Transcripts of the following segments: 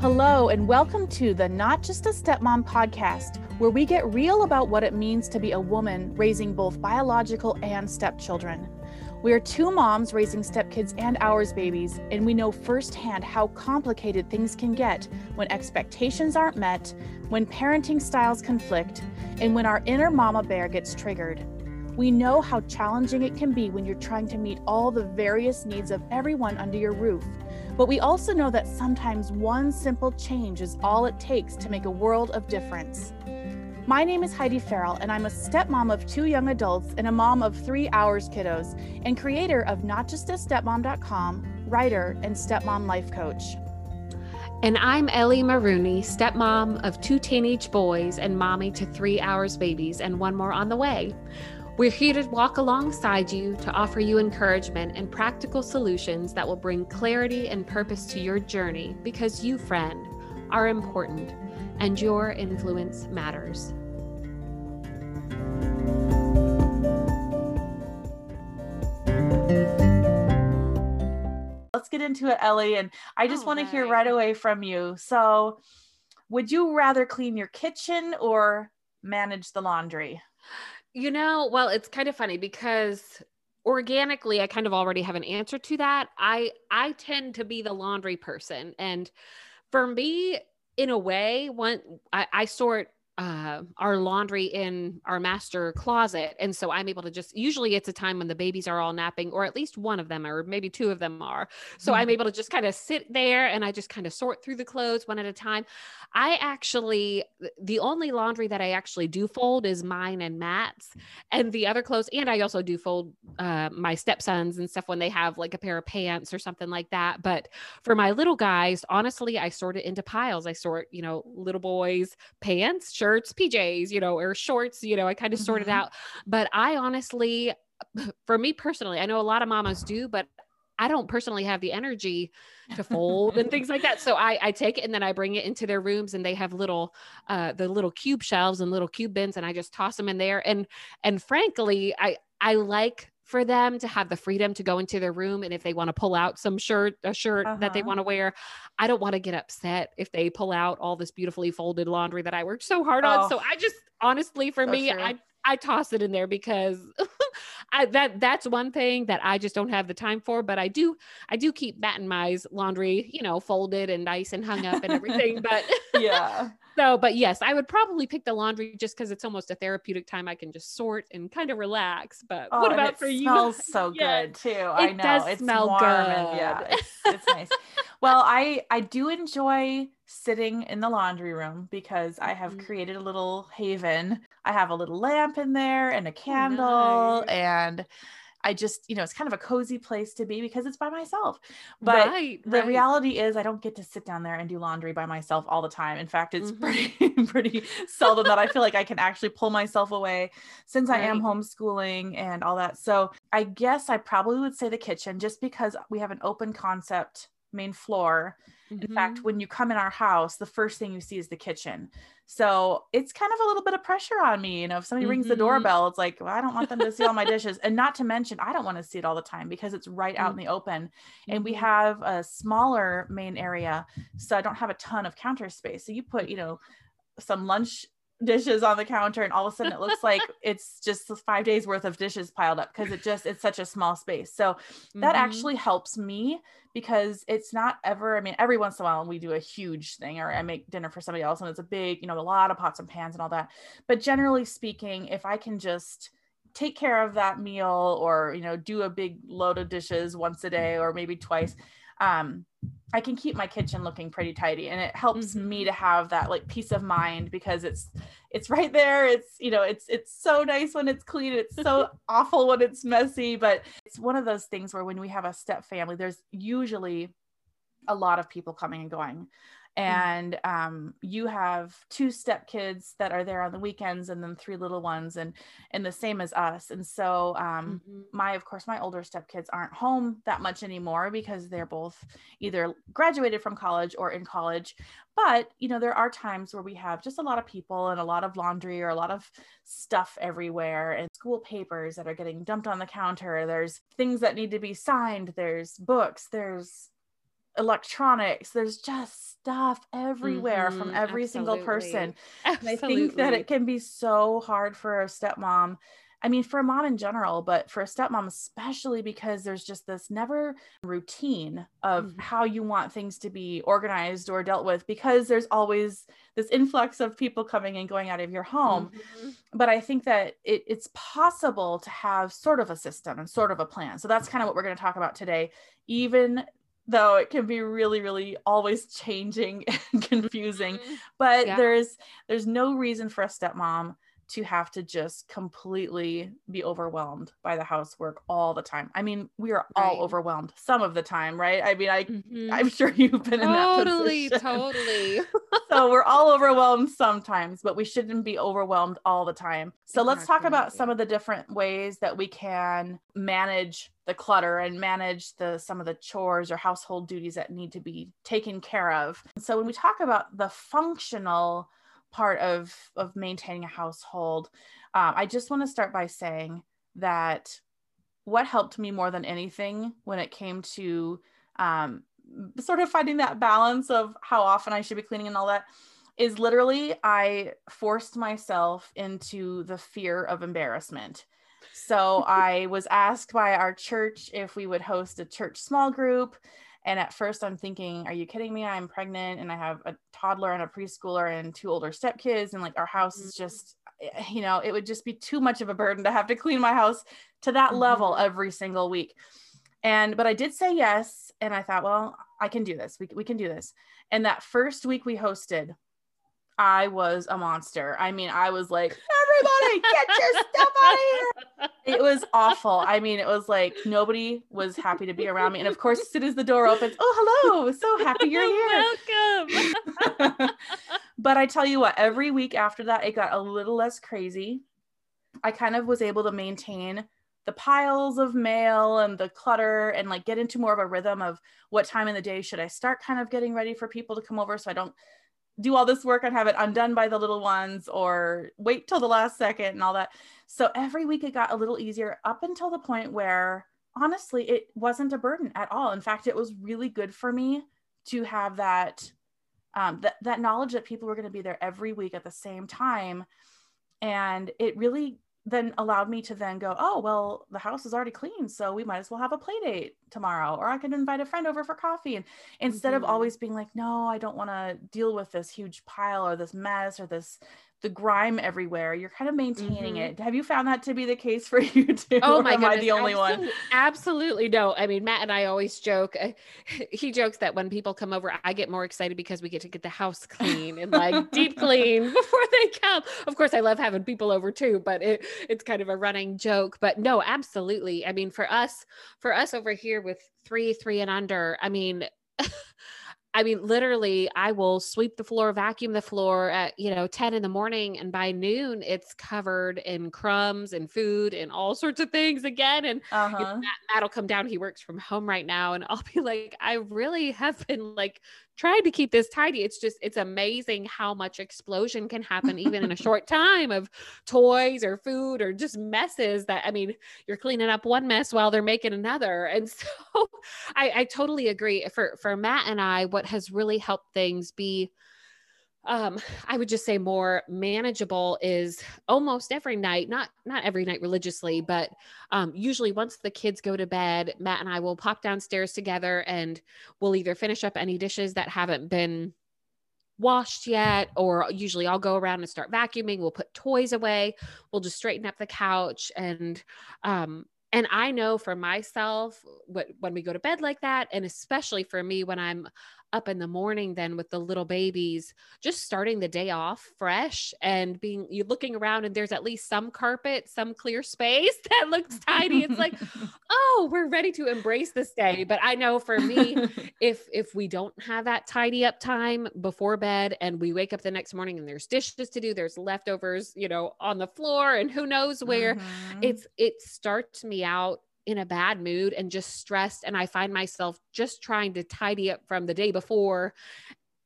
Hello, and welcome to the Not Just a Stepmom podcast, where we get real about what it means to be a woman raising both biological and stepchildren. We are two moms raising stepkids and ours babies, and we know firsthand how complicated things can get when expectations aren't met, when parenting styles conflict, and when our inner mama bear gets triggered. We know how challenging it can be when you're trying to meet all the various needs of everyone under your roof. But we also know that sometimes one simple change is all it takes to make a world of difference. My name is Heidi Farrell, and I'm a stepmom of two young adults and a mom of three ours kiddos, and creator of NotJustAStepmom.com, writer, and stepmom life coach. And I'm Ellie Marooney, stepmom of two teenage boys and mommy to three ours babies and one more on the way. We're here to walk alongside you to offer you encouragement and practical solutions that will bring clarity and purpose to your journey because you, friend, are important and your influence matters. Let's get into it, Ellie. And I just want to hear right away from you. So, would you rather clean your kitchen or manage the laundry? You know, well, it's kind of funny because organically I kind of already have an answer to that. I I tend to be the laundry person and for me in a way, one I, I sort uh, our laundry in our master closet. And so I'm able to just, usually it's a time when the babies are all napping, or at least one of them, or maybe two of them are. So mm-hmm. I'm able to just kind of sit there and I just kind of sort through the clothes one at a time. I actually, the only laundry that I actually do fold is mine and Matt's, and the other clothes. And I also do fold uh, my stepsons and stuff when they have like a pair of pants or something like that. But for my little guys, honestly, I sort it into piles. I sort, you know, little boys' pants, shirts shirts, PJs, you know, or shorts, you know, I kind of mm-hmm. sorted out. But I honestly, for me personally, I know a lot of mamas do, but I don't personally have the energy to fold and things like that. So I, I take it and then I bring it into their rooms and they have little, uh, the little cube shelves and little cube bins and I just toss them in there. And, and frankly, I, I like for them to have the freedom to go into their room and if they want to pull out some shirt a shirt uh-huh. that they uh-huh. want to wear i don't want to get upset if they pull out all this beautifully folded laundry that i worked so hard oh. on so i just honestly for so me true. i I toss it in there because I, that that's one thing that I just don't have the time for. But I do I do keep Matt and Mai's laundry, you know, folded and nice and hung up and everything. but yeah, so, but yes, I would probably pick the laundry just because it's almost a therapeutic time. I can just sort and kind of relax. But oh, what about for you? It smells so yeah. good too. It I know does it's smell warm good. and yeah, it's, it's nice. well, I I do enjoy sitting in the laundry room because I have mm-hmm. created a little haven. I have a little lamp in there and a candle nice. and I just, you know, it's kind of a cozy place to be because it's by myself. But right, the right. reality is I don't get to sit down there and do laundry by myself all the time. In fact, it's mm-hmm. pretty pretty seldom that I feel like I can actually pull myself away since right. I am homeschooling and all that. So, I guess I probably would say the kitchen just because we have an open concept main floor. Mm-hmm. In fact, mm-hmm. when you come in our house, the first thing you see is the kitchen. So it's kind of a little bit of pressure on me. You know, if somebody mm-hmm. rings the mm-hmm. doorbell, it's like, well, I don't want them to see all my dishes. And not to mention, I don't want to see it all the time because it's right out mm-hmm. in the open. And we mm-hmm. have a smaller main area. So I don't have a ton of counter space. So you put, you know, some lunch dishes on the counter and all of a sudden it looks like it's just five days worth of dishes piled up because it just it's such a small space so that mm-hmm. actually helps me because it's not ever i mean every once in a while we do a huge thing or i make dinner for somebody else and it's a big you know a lot of pots and pans and all that but generally speaking if i can just take care of that meal or you know do a big load of dishes once a day or maybe twice um I can keep my kitchen looking pretty tidy and it helps mm-hmm. me to have that like peace of mind because it's it's right there it's you know it's it's so nice when it's clean it's so awful when it's messy but it's one of those things where when we have a step family there's usually a lot of people coming and going. And um, you have two step kids that are there on the weekends and then three little ones and and the same as us and so um, mm-hmm. my of course my older step kids aren't home that much anymore because they're both either graduated from college or in college but you know there are times where we have just a lot of people and a lot of laundry or a lot of stuff everywhere and school papers that are getting dumped on the counter there's things that need to be signed there's books there's electronics. There's just stuff everywhere mm-hmm, from every absolutely. single person. Absolutely. And I think that it can be so hard for a stepmom I mean, for a mom in general, but for a stepmom, especially because there's just this never routine of mm-hmm. how you want things to be organized or dealt with, because there's always this influx of people coming and going out of your home. Mm-hmm. But I think that it, it's possible to have sort of a system and sort of a plan. So that's kind of what we're going to talk about today, even though it can be really really always changing and confusing mm-hmm. but yeah. there's there's no reason for a stepmom to have to just completely be overwhelmed by the housework all the time. I mean, we are right. all overwhelmed some of the time, right? I mean, I mm-hmm. I'm sure you've been totally, in that Totally, totally. so we're all overwhelmed sometimes, but we shouldn't be overwhelmed all the time. So exactly. let's talk about some of the different ways that we can manage the clutter and manage the some of the chores or household duties that need to be taken care of. So when we talk about the functional part of of maintaining a household. Um, i just want to start by saying that what helped me more than anything when it came to um, sort of finding that balance of how often i should be cleaning and all that is literally i forced myself into the fear of embarrassment. So i was asked by our church if we would host a church small group and at first, I'm thinking, are you kidding me? I'm pregnant and I have a toddler and a preschooler and two older stepkids. And like our house is mm-hmm. just, eh, you know, it would just be too much of a burden to have to clean my house to that mm-hmm. level every single week. And, but I did say yes. And I thought, well, I can do this. We, we can do this. And that first week we hosted, I was a monster. I mean, I was like, everybody get your stuff out of here. It was awful. I mean, it was like nobody was happy to be around me. And of course, as soon as the door opens, oh, hello. So happy you're here. Welcome. but I tell you what, every week after that, it got a little less crazy. I kind of was able to maintain the piles of mail and the clutter and like get into more of a rhythm of what time in the day should I start kind of getting ready for people to come over so I don't do all this work and have it undone by the little ones or wait till the last second and all that. So every week it got a little easier up until the point where honestly it wasn't a burden at all. In fact, it was really good for me to have that um, that that knowledge that people were going to be there every week at the same time and it really then allowed me to then go, oh, well, the house is already clean. So we might as well have a play date tomorrow. Or I can invite a friend over for coffee. And instead mm-hmm. of always being like, no, I don't want to deal with this huge pile or this mess or this the grime everywhere. You're kind of maintaining mm-hmm. it. Have you found that to be the case for you too? Oh my god, am I the only Absol- one? Absolutely no. I mean, Matt and I always joke. Uh, he jokes that when people come over, I get more excited because we get to get the house clean and like deep clean before they come. Of course, I love having people over too, but it, it's kind of a running joke. But no, absolutely. I mean, for us, for us over here with three, three and under, I mean. I mean, literally, I will sweep the floor, vacuum the floor at, you know, 10 in the morning. And by noon, it's covered in crumbs and food and all sorts of things again. And uh-huh. you know, uh-huh. Matt, Matt will come down. He works from home right now. And I'll be like, I really have been like tried to keep this tidy. It's just, it's amazing how much explosion can happen even in a short time of toys or food or just messes that, I mean, you're cleaning up one mess while they're making another. And so I, I totally agree. For, for Matt and I, what has really helped things be um, I would just say more manageable is almost every night, not not every night religiously, but um, usually once the kids go to bed, Matt and I will pop downstairs together and we'll either finish up any dishes that haven't been washed yet, or usually I'll go around and start vacuuming. We'll put toys away. We'll just straighten up the couch and um, and I know for myself what, when we go to bed like that, and especially for me when I'm up in the morning then with the little babies just starting the day off fresh and being you looking around and there's at least some carpet some clear space that looks tidy it's like oh we're ready to embrace this day but i know for me if if we don't have that tidy up time before bed and we wake up the next morning and there's dishes to do there's leftovers you know on the floor and who knows where mm-hmm. it's it starts me out in a bad mood and just stressed and I find myself just trying to tidy up from the day before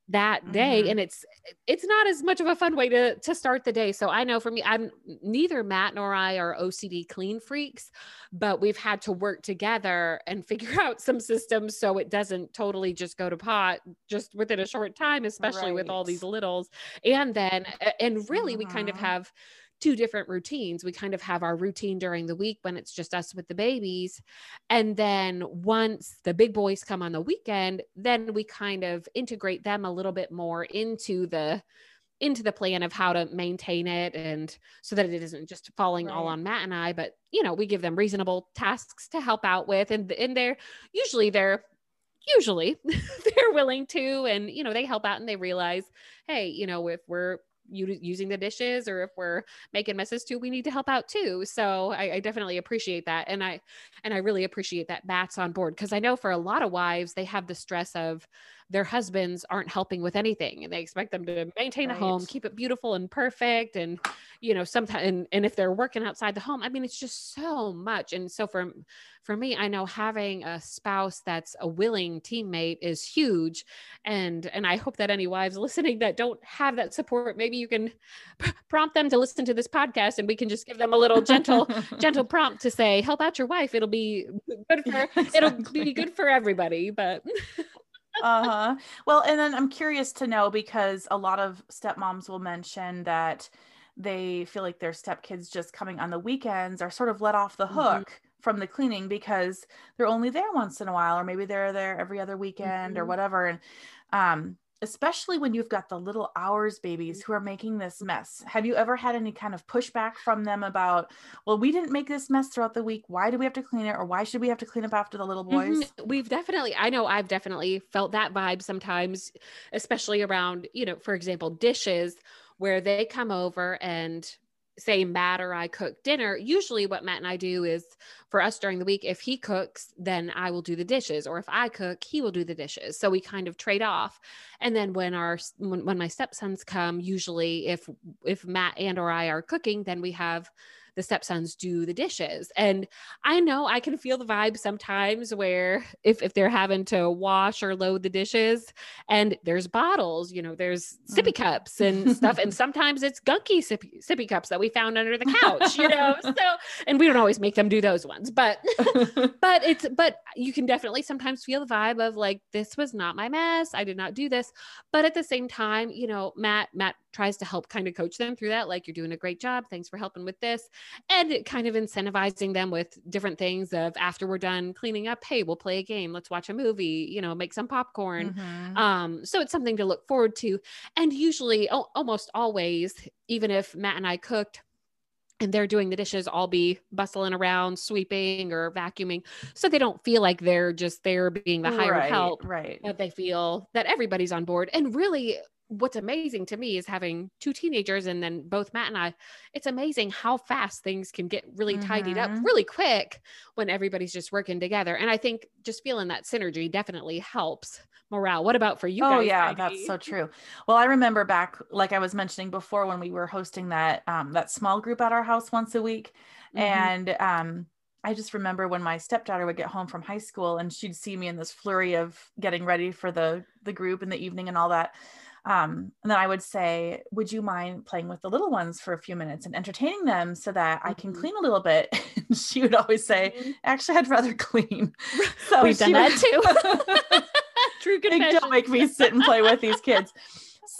that day mm-hmm. and it's it's not as much of a fun way to to start the day so i know for me i'm neither matt nor i are ocd clean freaks but we've had to work together and figure out some systems so it doesn't totally just go to pot just within a short time especially right. with all these littles and then and really mm-hmm. we kind of mm-hmm. have two different routines. We kind of have our routine during the week when it's just us with the babies. And then once the big boys come on the weekend, then we kind of integrate them a little bit more into the into the plan of how to maintain it and so that it isn't just falling right. all on Matt and I, but you know, we give them reasonable tasks to help out with and and they're usually they're usually they're willing to and you know they help out and they realize hey you know if we're using the dishes or if we're making messes too we need to help out too. So I, I definitely appreciate that. And i and i really appreciate that matt's on board because i know for a lot of wives they have the stress of their husbands aren't helping with anything and they expect them to maintain right. a home keep it beautiful and perfect and you know sometimes and, and if they're working outside the home i mean it's just so much and so for for me i know having a spouse that's a willing teammate is huge and and i hope that any wives listening that don't have that support maybe you can prompt them to listen to this podcast and we can just give them a little gentle gentle prompt to say help out your wife it'll be good for yeah, exactly. it'll be good for everybody but uh-huh well and then i'm curious to know because a lot of stepmoms will mention that they feel like their stepkids just coming on the weekends are sort of let off the mm-hmm. hook mm-hmm. from the cleaning because they're only there once in a while or maybe they're there every other weekend mm-hmm. or whatever and um especially when you've got the little ours babies who are making this mess. Have you ever had any kind of pushback from them about, well, we didn't make this mess throughout the week. Why do we have to clean it? Or why should we have to clean up after the little boys? Mm-hmm. We've definitely, I know I've definitely felt that vibe sometimes, especially around, you know, for example, dishes where they come over and say Matt or I cook dinner, usually what Matt and I do is for us during the week, if he cooks, then I will do the dishes, or if I cook, he will do the dishes. So we kind of trade off. And then when our when, when my stepsons come, usually if if Matt and or I are cooking, then we have the stepsons do the dishes. And I know I can feel the vibe sometimes where if, if they're having to wash or load the dishes and there's bottles, you know, there's sippy mm. cups and stuff. and sometimes it's gunky sippy, sippy cups that we found under the couch, you know? so, and we don't always make them do those ones, but, but it's, but you can definitely sometimes feel the vibe of like, this was not my mess. I did not do this. But at the same time, you know, Matt, Matt tries to help kind of coach them through that. Like, you're doing a great job. Thanks for helping with this and kind of incentivizing them with different things of after we're done cleaning up hey we'll play a game let's watch a movie you know make some popcorn mm-hmm. um, so it's something to look forward to and usually oh, almost always even if matt and i cooked and they're doing the dishes, I'll be bustling around, sweeping or vacuuming, so they don't feel like they're just there being the hired right, help. Right. That they feel that everybody's on board. And really, what's amazing to me is having two teenagers and then both Matt and I, it's amazing how fast things can get really mm-hmm. tidied up mm-hmm. really quick when everybody's just working together. And I think just feeling that synergy definitely helps morale. What about for you? Oh guys, yeah, that's so true. Well, I remember back, like I was mentioning before, when we were hosting that um, that small group at our house once a week, mm-hmm. and um, I just remember when my stepdaughter would get home from high school and she'd see me in this flurry of getting ready for the the group in the evening and all that um, and then I would say, Would you mind playing with the little ones for a few minutes and entertaining them so that I can mm-hmm. clean a little bit? And she would always say, mm-hmm. Actually, I'd rather clean. So we've done that too. True confession. Don't make me sit and play with these kids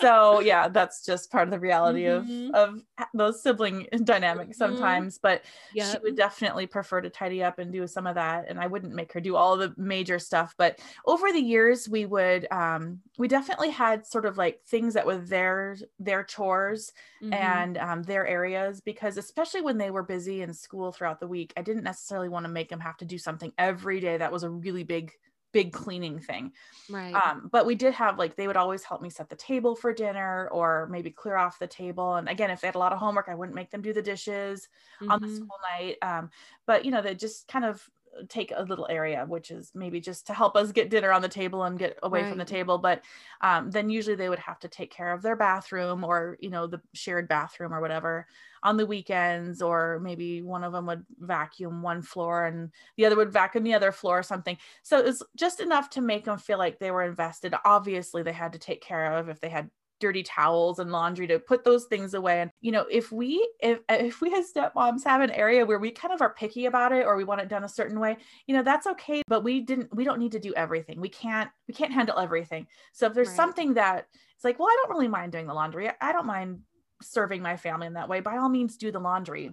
so yeah that's just part of the reality mm-hmm. of of those sibling dynamics mm-hmm. sometimes mm-hmm. but yep. she would definitely prefer to tidy up and do some of that and i wouldn't make her do all the major stuff but over the years we would um we definitely had sort of like things that were their their chores mm-hmm. and um, their areas because especially when they were busy in school throughout the week i didn't necessarily want to make them have to do something every day that was a really big big cleaning thing. Right. Um, but we did have like they would always help me set the table for dinner or maybe clear off the table. And again, if they had a lot of homework, I wouldn't make them do the dishes mm-hmm. on the mm-hmm. school night. Um, but you know, they just kind of take a little area, which is maybe just to help us get dinner on the table and get away right. from the table. But um, then usually they would have to take care of their bathroom or, you know, the shared bathroom or whatever on the weekends, or maybe one of them would vacuum one floor and the other would vacuum the other floor or something. So it was just enough to make them feel like they were invested. Obviously, they had to take care of if they had dirty towels and laundry to put those things away. And you know if we if if we as stepmoms have an area where we kind of are picky about it or we want it done a certain way you know that's okay but we didn't we don't need to do everything. We can't we can't handle everything. So if there's right. something that it's like well i don't really mind doing the laundry. I don't mind serving my family in that way. By all means do the laundry.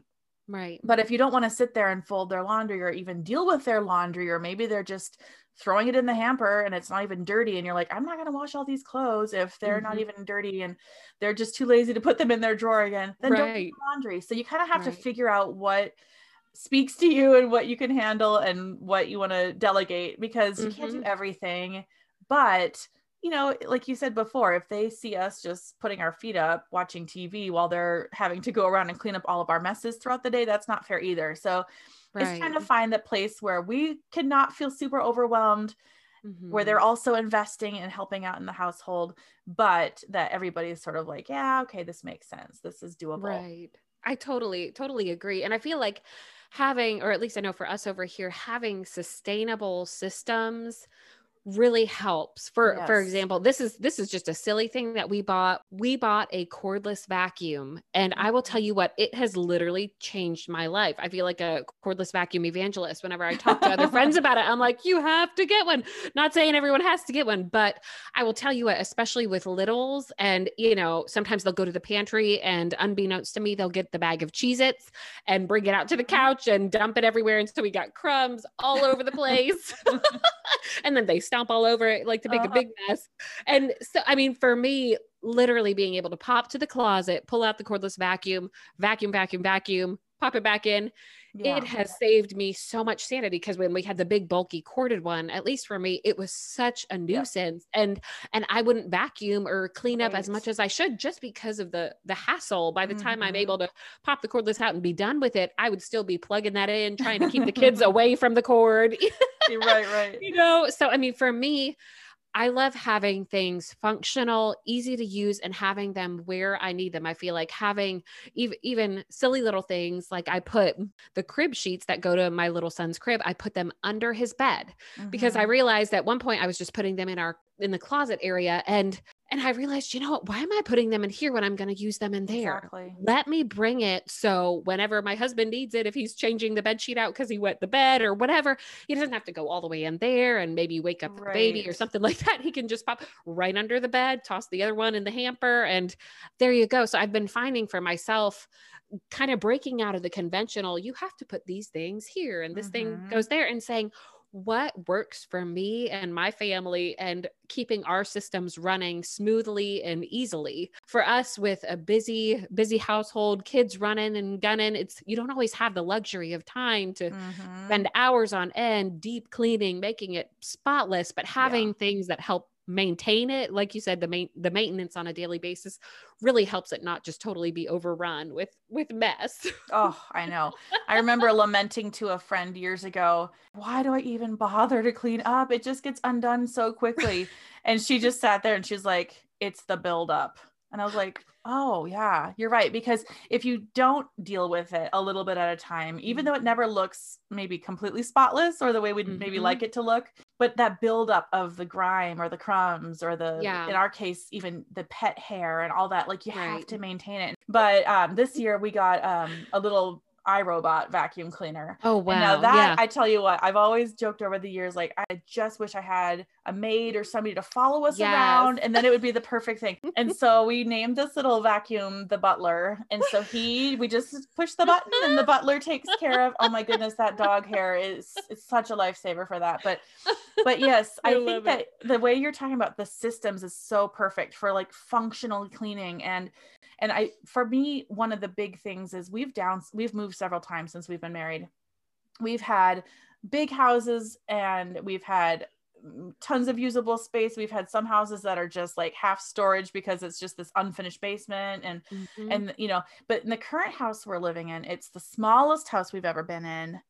Right. But if you don't want to sit there and fold their laundry or even deal with their laundry, or maybe they're just throwing it in the hamper and it's not even dirty, and you're like, I'm not going to wash all these clothes if they're mm-hmm. not even dirty and they're just too lazy to put them in their drawer again, then right. don't do laundry. So you kind of have right. to figure out what speaks to you and what you can handle and what you want to delegate because mm-hmm. you can't do mm-hmm. everything. But you know, like you said before, if they see us just putting our feet up watching TV while they're having to go around and clean up all of our messes throughout the day, that's not fair either. So right. it's trying to find that place where we cannot feel super overwhelmed, mm-hmm. where they're mm-hmm. also investing and helping out in the household, but that everybody is sort of like, yeah, okay, this makes sense. This is doable. Right. I totally, totally agree. And I feel like having, or at least I know for us over here, having sustainable systems really helps for yes. for example this is this is just a silly thing that we bought we bought a cordless vacuum and i will tell mm-hmm. you what it has literally changed my life i feel like a cordless vacuum evangelist whenever i talk to other friends about it i'm like you have to get one not saying everyone has to get one but i will tell you what especially with littles and you know sometimes they'll go to the pantry and unbeknownst to me they'll get the bag of cheez its and bring it out to the mm-hmm. couch and dump it everywhere and so we got crumbs all over the place and then they stomp all over it like to make uh-huh. a big mess. And so, I mean, for me, literally being able to pop to the closet, pull out the cordless vacuum, vacuum, vacuum, vacuum, pop it back in. Yeah. It has saved me so much sanity because when we had the big bulky corded one, at least for me, it was such a nuisance. And and I wouldn't vacuum or clean up as much as I should just because of the the hassle. By the mm-hmm. time I'm able to pop the cordless out and be done with it, I would still be plugging that in, trying to keep the kids away from the cord. right, right. You know, so I mean for me, I love having things functional, easy to use, and having them where I need them. I feel like having even, even silly little things like I put the crib sheets that go to my little son's crib, I put them under his bed mm-hmm. because I mm-hmm. realized at one point I was just putting them in our in the closet area and and I realized, you know what? Why am I putting them in here when I'm going to use them in there? Exactly. Let me bring it so whenever my husband needs it, if he's changing the bed sheet out because he wet the bed or whatever, he doesn't have to go all the way in there and maybe wake up right. the baby or something like that. He can just pop right under the bed, toss the other one in the hamper, and there you go. So I've been finding for myself kind of breaking out of the conventional, you have to put these things here and this mm-hmm. thing goes there and saying, what works for me and my family and keeping our systems running smoothly and easily for us with a busy busy household kids running and gunning it's you don't always have the luxury of time to mm-hmm. spend hours on end deep cleaning making it spotless but having yeah. things that help maintain it like you said the main the maintenance on a daily basis really helps it not just totally be overrun with with mess. Oh i know. I remember lamenting to a friend years ago why do i even bother to clean up? It just gets undone so quickly. And she just sat there and she's like it's the build up and i was like Oh, yeah, you're right. Because if you don't deal with it a little bit at a time, even though it never looks maybe completely spotless or the way we'd mm-hmm. maybe like it to look, but that buildup of the grime or the crumbs or the, yeah. in our case, even the pet hair and all that, like you right. have to maintain it. But um, this year we got um, a little iRobot vacuum cleaner. Oh wow! And now that yeah. I tell you what, I've always joked over the years, like I just wish I had a maid or somebody to follow us yes. around, and then it would be the perfect thing. and so we named this little vacuum the Butler, and so he, we just push the button, and the Butler takes care of. Oh my goodness, that dog hair is it's such a lifesaver for that. But, but yes, I, I think that the way you're talking about the systems is so perfect for like functional cleaning and and i for me one of the big things is we've down we've moved several times since we've been married we've had big houses and we've had tons of usable space we've had some houses that are just like half storage because it's just this unfinished basement and mm-hmm. and you know but in the current house we're living in it's the smallest house we've ever been in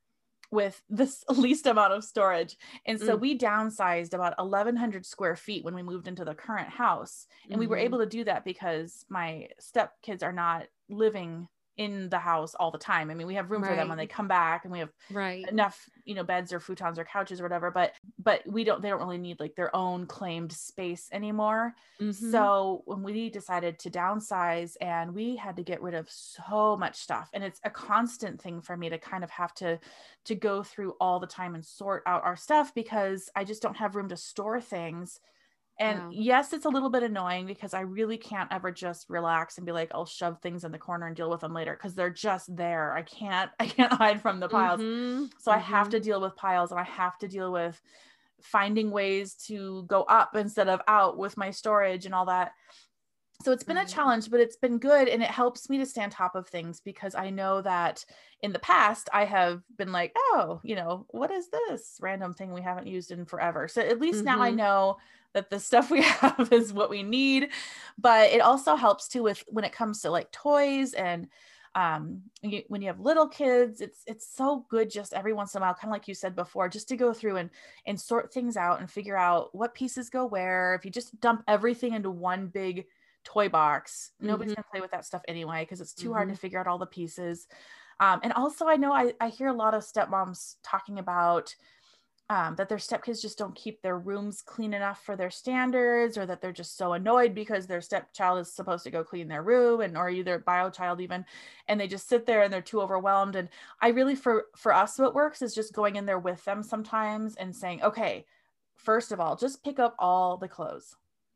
with the least amount of storage. And so mm. we downsized about 1100 square feet when we moved into the current house. And mm-hmm. we were mm-hmm. able to do that because my stepkids are not living in the house all the time. I mean, we have room right. for them when they come back and we have right. enough, you know, beds or futons or couches or whatever, but but we don't they don't really need like their own claimed space anymore. Mm-hmm. So when we decided to downsize and we had to get rid of so much stuff and it's a constant thing for me to kind of have to to go through all the time and sort out our stuff because I just don't have room to store things and wow. yes, it's a little bit annoying because I really can't ever just relax and be like, I'll shove things in the corner and deal with them later because they're just there. I can't, I can't hide from the piles. Mm-hmm. So mm-hmm. I have to mm-hmm. deal with piles and I have to deal with finding ways to go up instead of out with my storage and all that. So it's been a challenge, but it's been good. And it helps me to stay on top of things because I know that in the past I have been like, oh, you know, what is this random thing we haven't used in forever? So at least mm-hmm. now I mm-hmm. know that the stuff we have is what we need but it also helps too with when it comes to like toys and um you, when you have little kids it's it's so good just every once in a while kind of like you said before just to go through and and sort things out and figure out what pieces go where if you just dump everything into one big toy box nobody's mm-hmm. gonna play with that stuff anyway because it's too mm-hmm. hard to figure out all the pieces um, and also i know I, I hear a lot of stepmoms talking about um, that their stepkids just don't keep their rooms clean enough for their standards or that they're just so annoyed because their stepchild is supposed to go clean their room and or either bio child even and they just sit there and they're too overwhelmed and i really for for us what works is just going in there with them sometimes and saying okay first of all just pick up all the clothes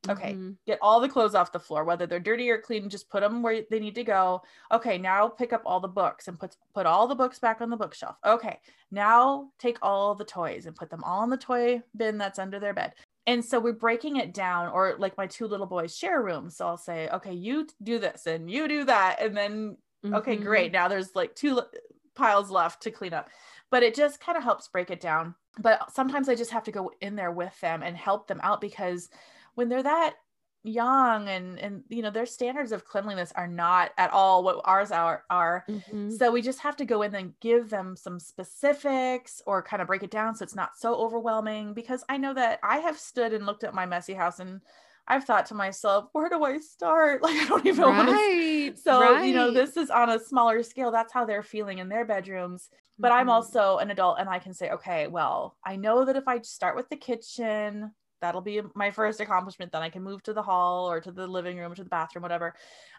Okay, mm-hmm. get all the clothes off the floor, whether they're dirty or clean, just put them where they need to go. Okay, now pick up all the books and put put all the books back on the bookshelf. Okay, now take all the toys and put them all in the toy bin that's under their bed. And so we're breaking it down, or like my two little boys share rooms. So I'll say, okay, you do this and you do that, and then mm-hmm. okay, great. Now there's like two piles left to clean up, but it just kind of helps break it down. But sometimes I just have to go in there with them and help them out because when they're that young and and you know their standards of cleanliness are not at all what ours are are mm-hmm. so we just have to go in and give them some specifics or kind of break it down so it's not so overwhelming because i know that i have stood and looked at my messy house and i've thought to myself where do i start like i don't even right, want to so right. you know this is on a smaller scale that's how they're feeling in their bedrooms but mm-hmm. i'm also an adult and i can say okay well i know that if i start with the kitchen that'll be my first accomplishment then i can move to the hall or to the living room or to the bathroom whatever.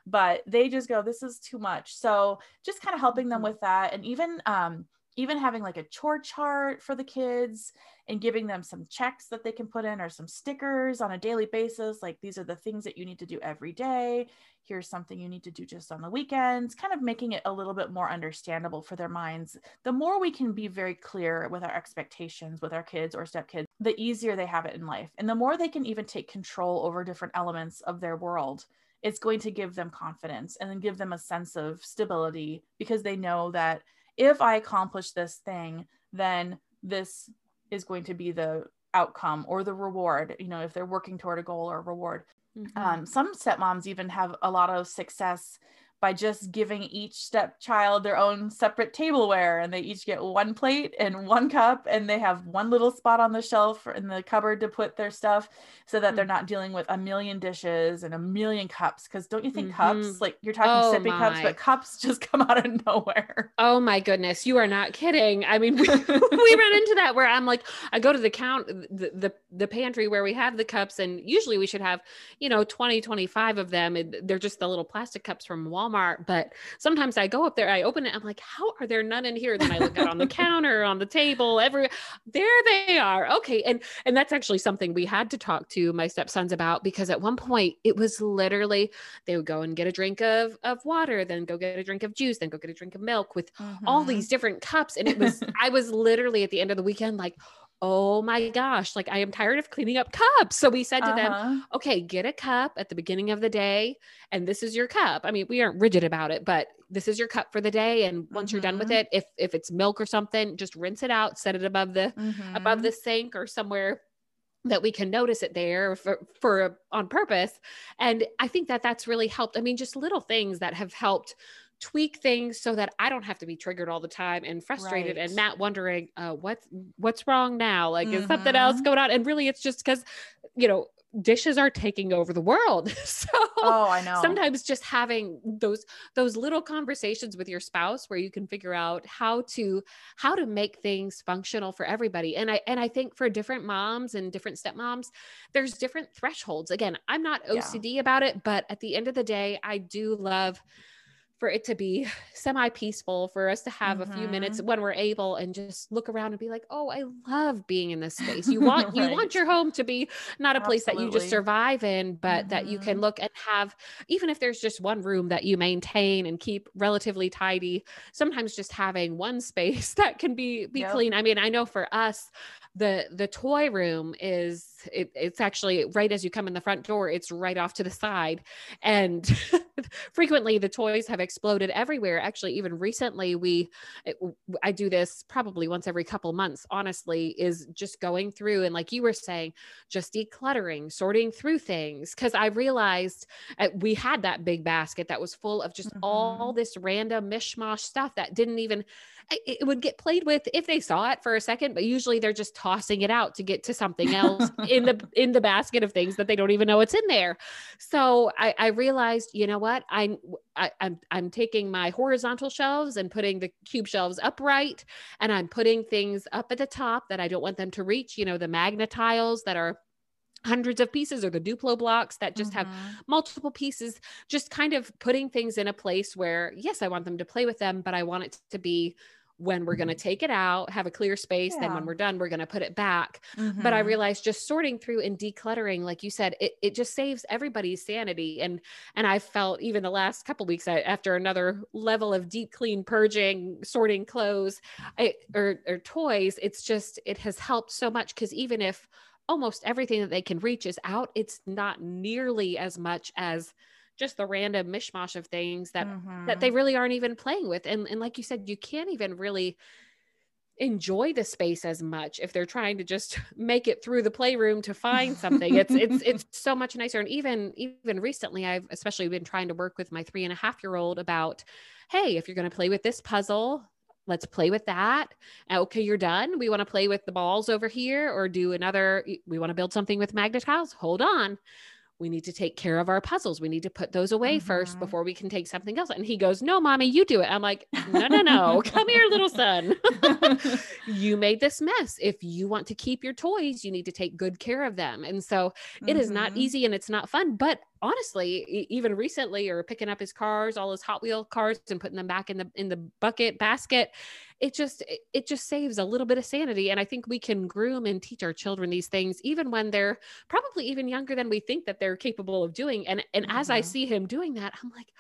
But they just go this is too much. So just kind of helping them mm-hmm. with that and even um even having like a chore chart for the kids and giving them some checks that they can put in or some stickers on a daily basis like these are the things that you need to do every day. Here's something you need to do just on the weekends. Kind of making it a little bit more understandable for their minds. The more we can be very clear with our expectations with our kids or stepkids the easier they have it in life and the more they can even take control over different elements of their world it's going to give them confidence and then give them a sense of stability because they know that if I accomplish this thing, then this is going to be the outcome or the reward, you know, if they're working toward a goal or a reward. Mm-hmm. Um, some stepmoms even have a lot of success by just giving each stepchild their own separate tableware and they each get one plate and one cup and they have one little spot on the shelf in the cupboard to put their stuff so that mm-hmm. they're mm. not dealing with a million dishes and a million cups because don't you think mm-hmm. cups like you're talking oh sippy my. cups but cups just come out of nowhere oh my goodness you are not kidding i mean we, we run into that where i'm like i go to the count the, the the pantry where we have the cups and usually we should have you know 20 25 of them they're just the little plastic cups from walmart Walmart, but sometimes I go up there, I open it, I'm like, how are there none in here? Then I look out on the counter, on the table, every there they are. Okay. And and that's actually something we had to talk to my stepsons about because at one point it was literally they would go and get a drink of of water, then go get a drink of juice, then go get a drink of milk with mm-hmm. all these different cups. And it was I was literally at the end of the weekend like, oh my gosh, like I am tired of cleaning up cups. So we said to uh-huh. them, okay, get a cup at the beginning of the day, and this is your cup. I mean, we aren't rigid about it, but this is your cup for the day. And once mm-hmm. you're done with mm-hmm. it, if if it's milk or something, just rinse it out, set it above the mm-hmm. above the sink or somewhere that we can notice it there for, for on purpose and i think that that's really helped i mean just little things that have helped tweak things so that I don't have to be triggered all the time and frustrated right. and Matt wondering uh, what's what's wrong now like mm-hmm. is something else mm-hmm. going on and really it's just because you know dishes are taking over the world so oh i know sometimes just having those those little conversations with your spouse where you can figure out how to how to make things functional for everybody and i and i think for different moms and different stepmoms there's different thresholds again i'm not ocd yeah. about it but at the end of the day i do love for it to be semi peaceful, for us to have mm-hmm. a few minutes mm-hmm. when we're able and just look around and be like, "Oh, I love being in this space." You want right. you want your home to be not a place Absolutely. that you just survive in, but mm-hmm. that you can mm-hmm. look and have even if there's just one room that you maintain and keep relatively tidy, sometimes just having one space that can be be yep. clean. I mean, I know for us, the the toy room is it, it's actually right as you come in the front door it's right off to the side and frequently the toys have exploded everywhere actually even recently we it, i do this probably once every couple months honestly is just going through and like you were saying just decluttering sorting through things because i realized uh, we had that big basket that was full of just mm-hmm. all this random mishmash stuff that didn't even it would get played with if they saw it for a second, but usually they're just tossing it out to get to something else in the in the basket of things that they don't even know it's in there. So I, I realized, you know what, I, I I'm I'm taking my horizontal shelves and putting the cube shelves upright, and I'm putting things up at the top that I don't want them to reach. You know, the magnet tiles that are hundreds of pieces or the duplo blocks that just mm-hmm. have multiple pieces just kind of putting things in a place where yes i want them to play with them but i want it to be when we're going to mm-hmm. take it out, have a clear space. Yeah. Then when we're done, we're going to put it back. Mm-hmm. But I mm-hmm. realized just sorting through and decluttering, like you said, it, it just saves everybody's sanity. And, and I felt even the last couple weeks I, after another level of deep clean purging, sorting clothes I, or, or toys, it's just, it has helped so much. Cause even if almost everything that they can reach is out, it's not nearly as much as just the random mishmash of things that mm-hmm. that they mm-hmm. really aren't even playing with and and like you said you can't even really enjoy the space as much if they're trying to just make it through the playroom to find something it's it's it's so much nicer and even even recently i've especially been trying to work with my three and a half year old about hey if you're going to play with this puzzle let's play with that okay you're done we want to play with the balls over here or do another we want to build something with magnet tiles hold on we need to take care of our puzzles. We need to put those away mm-hmm. first before we can take something else. And he goes, No, mommy, you do it. I'm like, No, no, no. Come here, little son. you made this mess. If you want to keep your toys, you need to take good care of them. And so mm-hmm. it is not mm-hmm. easy and it's not fun. But honestly, even recently, or picking up his cars, all his Hot Wheel cars, and putting them back in the in the bucket basket, it just it just saves a little bit of sanity. And I think we can groom and teach our children these things even when they're probably even younger than we think that they're capable of doing. And and mm-hmm. as I mm-hmm. see him doing that, I'm like,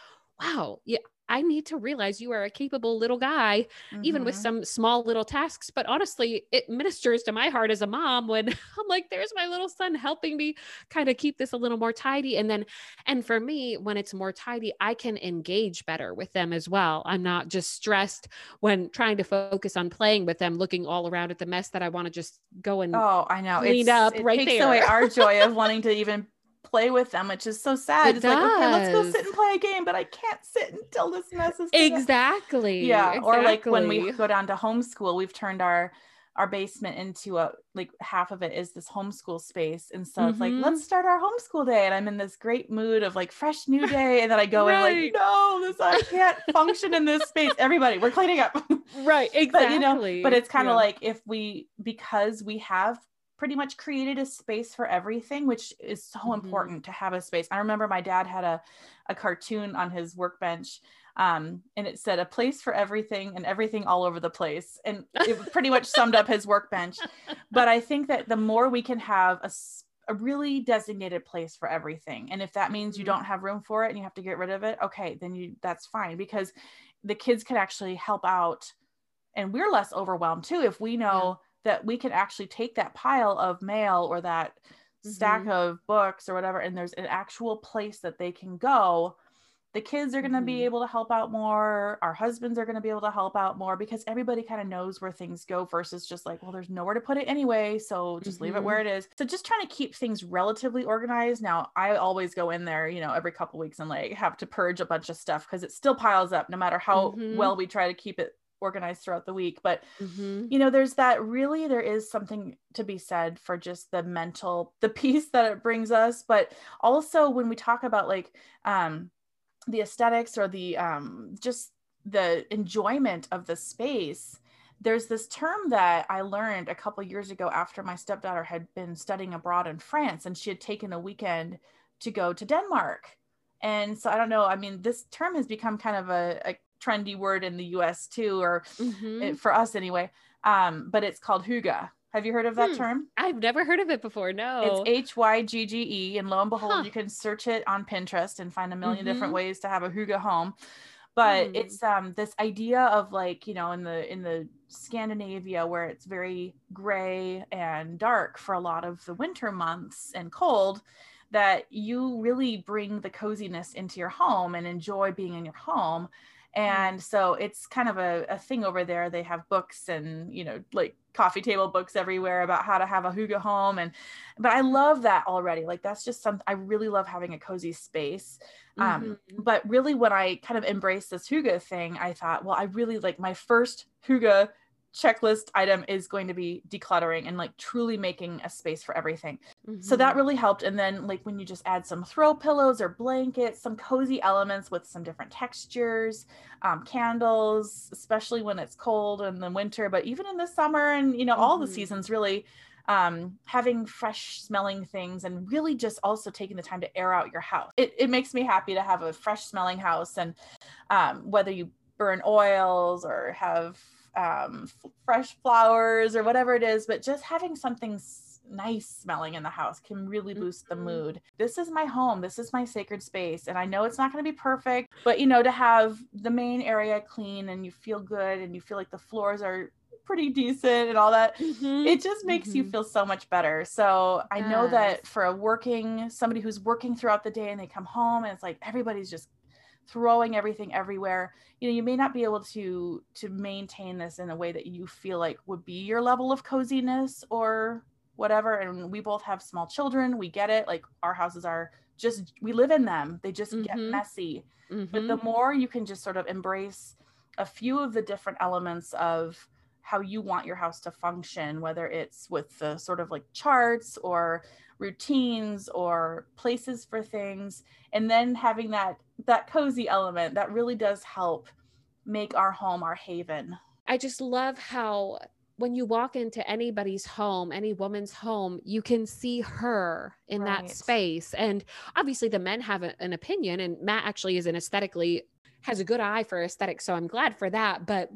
wow, yeah, I need to realize you are a capable little guy, mm-hmm. even with mm-hmm. some small little tasks. But honestly, it ministers to my heart as a mom when I'm like, there's my little son helping me kind of keep this a little more tidy. And then, and for me, when it's more tidy, I can engage better with them as well. I'm not just stressed when trying to focus on playing with them, looking all around at the mess that I want to just go and oh, I know clean it's, up it right takes there. away our joy of wanting to even play with them, which is so sad. It it's does. like, okay, let's go sit and play a game, but I can't sit until this mess is exactly. Yeah. Exactly. Or like when we go down to homeschool, we've turned our our basement into a like half of it is this homeschool space. And so mm-hmm. it's like, mm-hmm. let's start our homeschool day. And I'm in this great mood of like fresh new day. And then I go right. in like, no, this I can't function in this space. Everybody, we're cleaning up. right. Exactly. but you know, but it's kind of yeah. like if we because we have pretty much created a space for everything, which is so mm-hmm. important to have a space. I remember my dad had a, a cartoon on his workbench um, and it said a place for everything and everything all over the place. And it pretty much summed up his workbench. But I think that the more we can have a, a really designated place for everything, and if that means you mm-hmm. don't have room for it and you have to get rid of it, okay, then you that's fine because the kids can actually help out and we're less overwhelmed too if we know that we can actually take that pile of mail or that mm-hmm. stack of books or whatever and there's an actual place that they can go the kids are going to mm-hmm. be able to help out more our husbands are going to be able to help out more because everybody kind of knows where things go versus just like well there's nowhere to put it anyway so just mm-hmm. leave it where mm-hmm. it is so just trying to keep things relatively organized now i always go in there you know every couple weeks and like have to purge a bunch of stuff because it still piles up no matter how mm-hmm. well we try to keep it organized throughout the week but mm-hmm. you know there's that really there is something to be said for just the mental the peace that it brings us but also when we talk about like um the aesthetics or the um, just the enjoyment of the space there's this term that I learned a couple years ago after my stepdaughter had been studying abroad in France and she had taken a weekend to go to Denmark. And so I don't know, I mean, this term has become kind of a, a trendy word in the US too, or mm-hmm. for us anyway. Um, but it's called hygge. Have you heard of that hmm. term? I've never heard of it before. No. It's H Y G G E. And lo and behold, huh. you can search it on Pinterest and find a 1000000 mm-hmm. different ways to have a hygge home. But hmm. it's um this idea of like, you know, in the in the Scandinavia where it's very gray and dark for a lot of the winter months and cold, that you really bring the coziness into your home and enjoy being in your home Mm. And so it's kind of a, a thing over there. They have books and you know like coffee table books everywhere about how to have a hygge home and but i love that already. Like that's just something i really love having a cozy space. Um mm-hmm. but really when i kind of embraced this hygge thing i thought well i really like my first hygge checklist item is going to be decluttering and like truly making a space for everything. Mm-hmm. So that mm-hmm. really helped. And then like when you just add some throw pillows or blankets, some cozy elements with some different textures, um, candles, especially when it's cold in the winter, but even in the summer and you know, mm-hmm. all the mm-hmm. seasons really um, having fresh smelling things and really just also taking the time to air out your house. It, it makes me happy to have a fresh smelling house and um, whether you burn oils or have um, fresh flowers or whatever it is, but just having something nice smelling in the house can really boost the mm-hmm. mood. This is my home. This is my sacred space. And I know it's not going to be perfect, but you know, to have the main area clean and you feel good and you feel like the floors are pretty decent and all that, mm-hmm. it just makes mm-hmm. you feel so much better. So I yes. know that for a working, somebody who's working throughout the day and they come home and it's like everybody's just throwing everything everywhere you know you may not be able to to maintain this in a way that you feel like would be your level of coziness or whatever and we both have small children we get it like our houses are just we live in them they just mm-hmm. get messy mm-hmm. but the mm-hmm. more you can just sort of embrace a few of the different elements of how you want your house to function whether it's with the sort of like charts or routines or places for things and then having that that cozy element that really does help make our home our haven i just love how when you walk into anybody's home, any woman's home, you can see her in right. that space. And obviously, the men have a, an opinion, and Matt actually is an aesthetically has a good eye for aesthetics. So I'm glad for that. But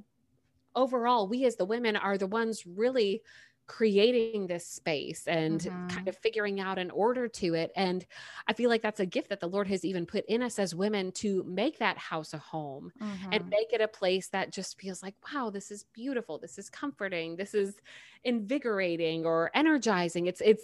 overall, we as the women are the ones really creating this space and mm-hmm. kind of figuring out an order to it. And I feel like that's a gift that the Lord has even put in us as women to make that house a home mm-hmm. and make it a place that just feels like, wow, this is beautiful. This is comforting. This is invigorating or energizing. It's, it's,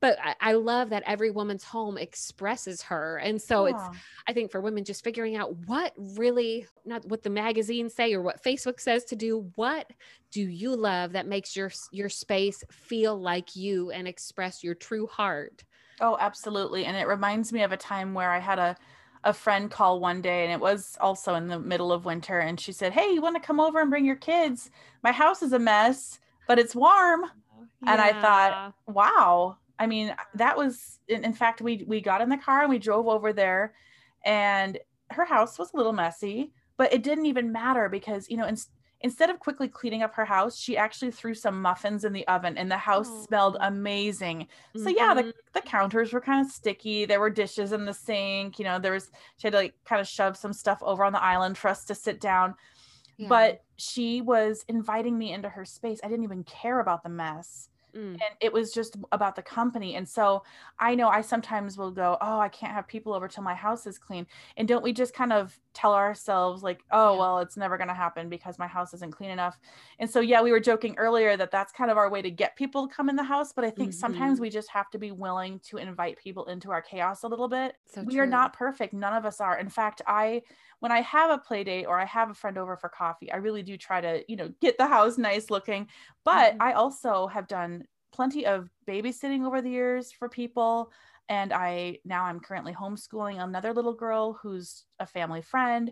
but I, I love that every woman's home expresses her. And so yeah. it's, I think for women, just figuring out what really, not what the magazines say or what Facebook says to do, what do you love that makes your your space feel like you and express your true heart oh absolutely and it reminds me of a time where i had a a friend call one day and it was also in the middle of winter and she said hey you want to come over and bring your kids my house is a mess but it's warm yeah. and i thought wow i mean that was in, in fact we we got in the car and we drove over there and her house was a little messy but it didn't even matter because you know in, instead of quickly cleaning up her house, she actually threw some muffins in the oven and the house oh. smelled amazing. So mm-hmm. yeah, the, mm-hmm. the counters were kind of sticky. There were dishes in the sink, you know, there was she had to like kind of shove some stuff over on the island for us to sit down. Yeah. But she was inviting me into her space. I didn't even care about the mess Mm. And it was just about the company. And so I know I sometimes will go, Oh, I can't have people over till my house is clean. And don't we just kind of tell ourselves, like, Oh, yeah. well, it's never going to happen because my house isn't clean enough. And so, yeah, we were joking earlier that that's kind of our way to get people to come in the house. But I think mm-hmm. sometimes we just have to be willing to invite people into our chaos a little bit. So we true. are not perfect. None of us are. In fact, I, when I have a play date or I have a friend over for coffee, I really do try to, you know, get the house nice looking. But mm-hmm. I also have done plenty of babysitting over the years for people. And I now I'm currently homeschooling another little girl who's a family friend.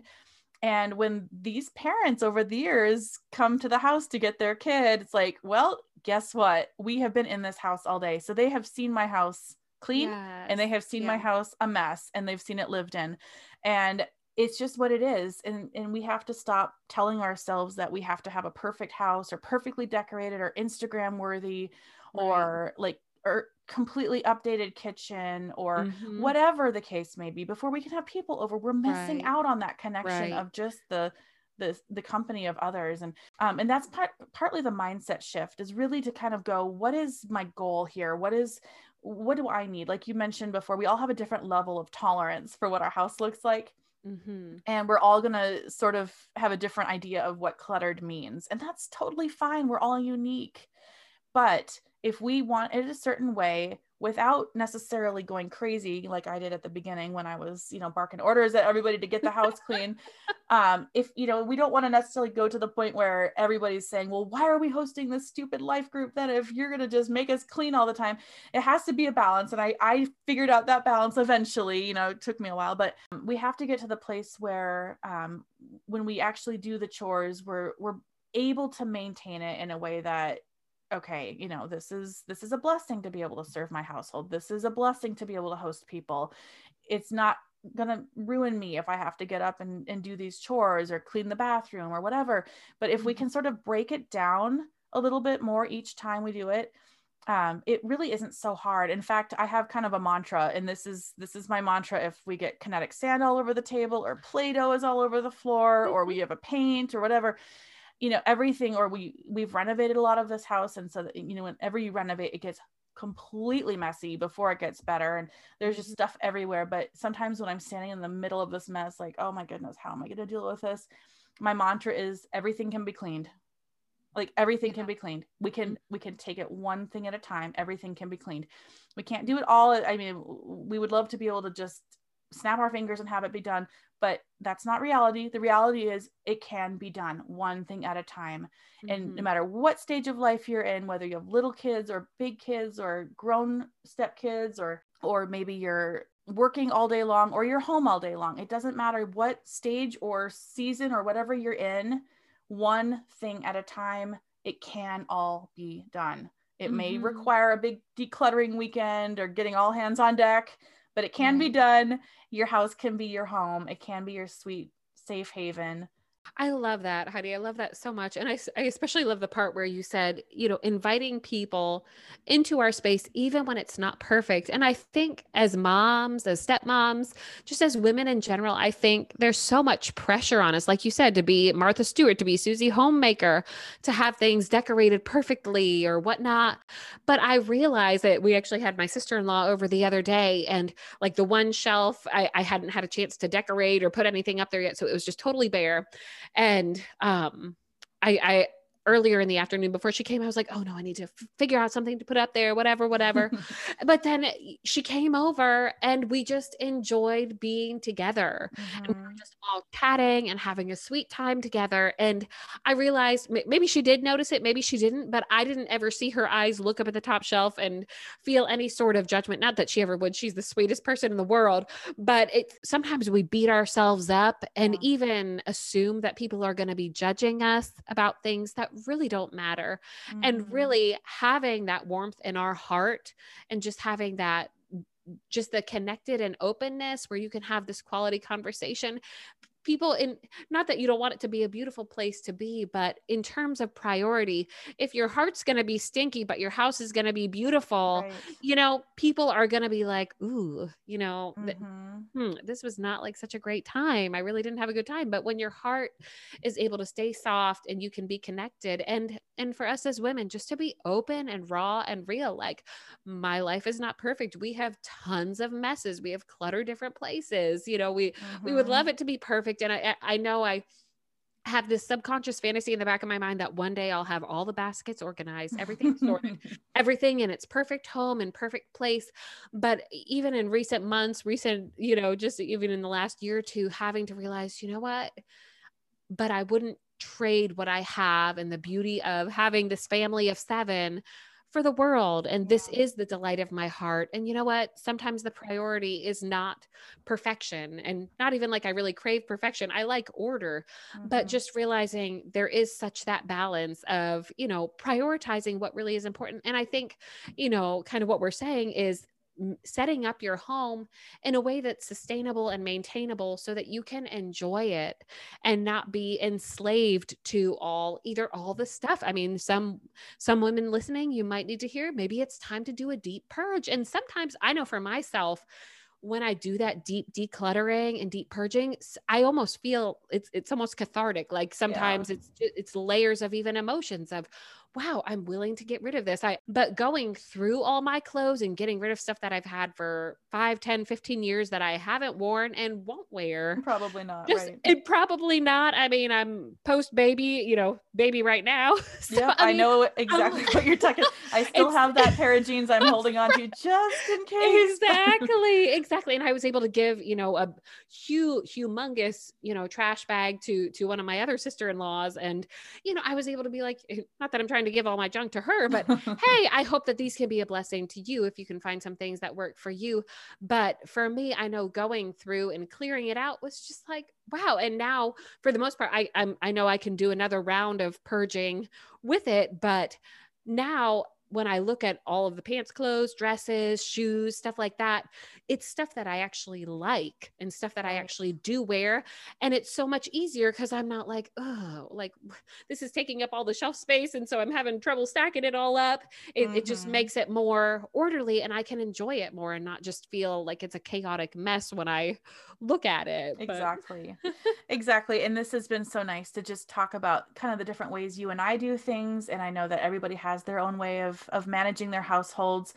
And when these parents over the years come to the house to get their kid, it's like, well, guess what? We have been in this house all day. So they have seen my house clean yes. and they have seen yeah. my house a mess and they've seen it lived in. And it's just what it is and and we have to stop telling ourselves that we have to have a perfect house or perfectly decorated or instagram worthy right. or like or completely updated kitchen or mm-hmm. whatever the case may be before we can have people over we're missing right. out on that connection right. of just the the the company of others and um and that's part, partly the mindset shift is really to kind of go what is my goal here what is what do i need like you mentioned before we all have a different level of tolerance for what our house looks like Mm-hmm. And we're all going to sort of have a different idea of what cluttered means. And that's totally fine. We're all unique. But if we want it a certain way, without necessarily going crazy like I did at the beginning when I was, you know, barking orders at everybody to get the house clean. um, if you know, we don't want to necessarily go to the point where everybody's saying, "Well, why are we hosting this stupid life group then if you're going to just make us clean all the time?" It has to be a balance, and I I figured out that balance eventually. You know, it took me a while, but we have to get to the place where um, when we actually do the chores, we're we're able to maintain it in a way that okay you know this is this is a blessing to be able to serve my household. This is a blessing to be able to host people. It's not gonna ruin me if i have to get up and, and do these chores or clean the bathroom or whatever. But if we mm-hmm. can sort of break it down a little bit more each time we do it um, it really isn't so hard. In fact i have kind of a mantra and this is this is my mantra if we get kinetic sand all over the table or play-doh is all over the floor or we have a paint or whatever you know everything or we we've renovated a lot of this house and so that you know whenever you renovate it gets completely messy before it gets better and there's just mm-hmm. stuff everywhere. But sometimes when i'm standing in the middle of this mess like oh my goodness how am i going to deal with this? My mantra is everything can be cleaned. Like everything yeah. can be cleaned. We can we can take it one thing at a time. Everything can be cleaned. We can't do it all i mean we would love to be able to just snap our fingers and have it be done but that's not reality the reality is it can be done one thing at a time mm-hmm. and no matter what stage of life you're in whether you have little kids or big kids or grown step kids or or maybe you're working all day long or you're home all day long it doesn't matter what stage or season or whatever you're in one thing at a time it can all be done it mm-hmm. may require a big decluttering weekend or getting all hands on deck but it can be mm-hmm. done. Your house can be your home. It can be your sweet safe haven. I love that, Heidi. I love that so much. And I, I especially love the part where you said, you know, inviting people into our space, even when it's not perfect. And I think as moms, as stepmoms, just as women in general, I think there's so much pressure on us, like you said, to be Martha Stewart, to be Susie Homemaker, to have things decorated perfectly or whatnot. But I realized that we actually had my sister in law over the other day, and like the one shelf, I, I hadn't had a chance to decorate or put anything up there yet. So it was just totally bare and um, I, I earlier in the afternoon before she came, I was like, oh no, I need to f- figure out something to put up there, whatever, whatever. but then she came over and we just enjoyed being together mm-hmm. and we were mm-hmm. just all chatting and having a sweet time together. And I realized m- maybe she did notice it, maybe she didn't, but I didn't ever see her eyes look up at the top shelf and feel any sort of judgment. Not that she ever would. She's the sweetest person in the world, but it sometimes we beat ourselves up and yeah. even assume that people are going to be judging us about things that really don't matter. Mm-hmm. And really having that warmth in our heart and just having that just the connected and openness where you can have this quality conversation people in not that you don't want it to be a beautiful place to be but in terms of priority if your heart's going to be stinky but your house is going to be beautiful right. you know people are going to be like ooh you know mm-hmm. th- hmm, this was not like such a great time i really didn't have a good time but when your heart is able to stay soft and you can be connected and and for us as women just to be open and raw and real like my life is not perfect we have tons of messes we have clutter different places you know we mm-hmm. we would love mm-hmm. it to be perfect and i i know i have this subconscious fantasy in the back of my mind that one day I'll have all the baskets organized, everything sorted, everything in its perfect home and perfect place. But even in recent months, recent, you know, just even in the last year or two, having to realize, you know what? But I wouldn't trade what I have and the beauty of having this family of seven for the world. And this is the delight of my heart. And you know what? Sometimes the priority is not perfection and not even like I really crave perfection. I like order, mm-hmm. but just realizing there is such that balance of, you know, prioritizing what really is important. And I think, you know, kind of what we're saying is setting up your home in a way that's sustainable and maintainable so that you can enjoy it and not be enslaved to all either all the stuff i mean some some women listening you might need to hear maybe it's time to do a deep purge and sometimes i know for myself when I do that deep decluttering and deep purging, I almost feel it's it's almost cathartic. Like sometimes yeah. it's it's layers of even emotions of, wow, I'm willing to get rid of this. I but going through all my clothes and getting rid of stuff that I've had for 5, 10, 15 years that I haven't worn and won't wear. Probably not. Just, right. It probably not. I mean, I'm post baby, you know, baby right now. So, yeah, I, mean, I know exactly what you're talking. I still have that pair of jeans I'm holding on to just in case. Exactly. Exactly. And I was able to give, you know, a huge, humongous, you know, trash bag to to one of my other sister-in-laws. And, you know, I was able to be like, eh, not that I'm trying trying to give all my junk to her, but hey, I hope that these can be a blessing to you if you can find some things that work for you. But for me, I know going through and clearing it out was just like, wow. And now for the most part, I I'm, I know I can do another round of purging with it, but now when I look at all of the pants, clothes, dresses, shoes, stuff like that, it's stuff that I actually like and stuff that I actually do wear. And it's so much easier because I'm not like, oh, like this is taking up all the shelf space. And so I'm having trouble stacking it all up. It, mm-hmm. it just mm-hmm. makes it more orderly and I can enjoy it more and not just feel like it's a chaotic mess when I look at it. Exactly. exactly. And this has been so nice to just talk about kind of the different ways you and I do things. And I know that everybody has their own way of of managing their households.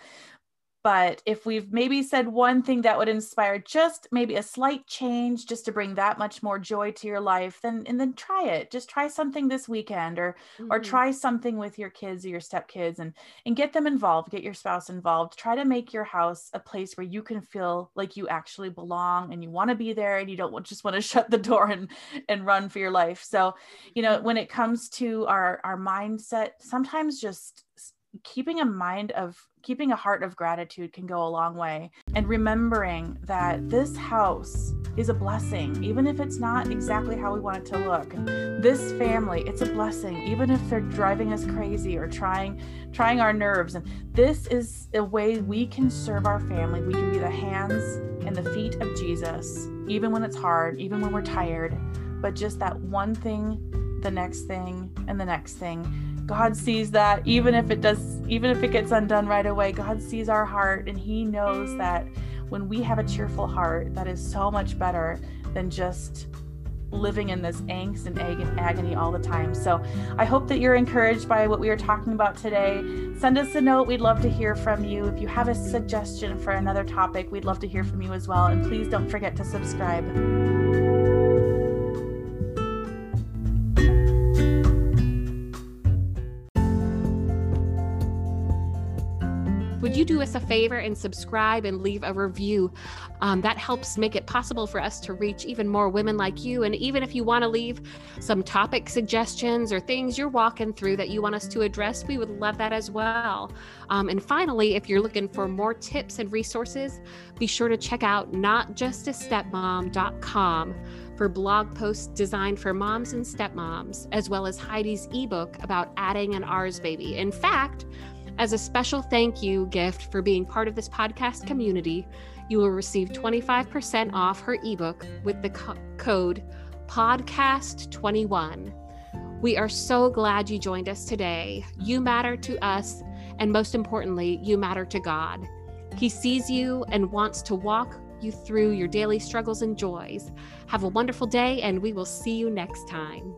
But if we've maybe said one thing that would inspire just maybe a slight change just to bring that much more joy to your life then and then try it. Just try something this weekend or mm-hmm. or try something with your kids or your stepkids and and get them involved get your spouse involved. Try to make your house a place where you can feel like you actually belong and you want to be there and you don't just want to shut the door and and run for your life. So you know when it comes to our our mindset sometimes just keeping a mind of keeping a heart of gratitude can go a long way. And remembering that this house is a blessing even if it's not exactly how we want it to look. This family it's a blessing even if they're driving us crazy or trying trying our nerves. And this is a way we can serve our family. We can be the hands and the feet of jesus even when it's hard even when we're tired. But just that one thing the next thing and the next thing God sees that even if it does even if it gets undone right away God sees our heart and he knows that when we have a cheerful heart that is so much better than just living in this angst and ag- agony all the time. So I hope that you're encouraged by what we are talking about today. Send us a note. We'd love to hear from you. If you have a suggestion for another topic, we'd love to hear from you as well. And please don't forget to subscribe. Do us a favor and subscribe and leave a review? Um, that helps make it possible for us to reach even more women like you. And even if you want to leave some topic suggestions or things you're walking through that you want us to address, we would love that as well. Um, and finally, if you're looking for more tips and resources, be sure to check out notjustastepmom.com for blog posts designed for moms and stepmoms, as well as Heidi's ebook about adding an ours baby. In fact, as a special thank you gift for being part of this podcast community, you will receive 25% off her ebook with the co- code Podcast 21. We are so glad you joined us today. You matter to us, and most importantly, you matter to God. He sees you and wants to walk you through your daily struggles and joys. Have a wonderful day, and we will see you next time.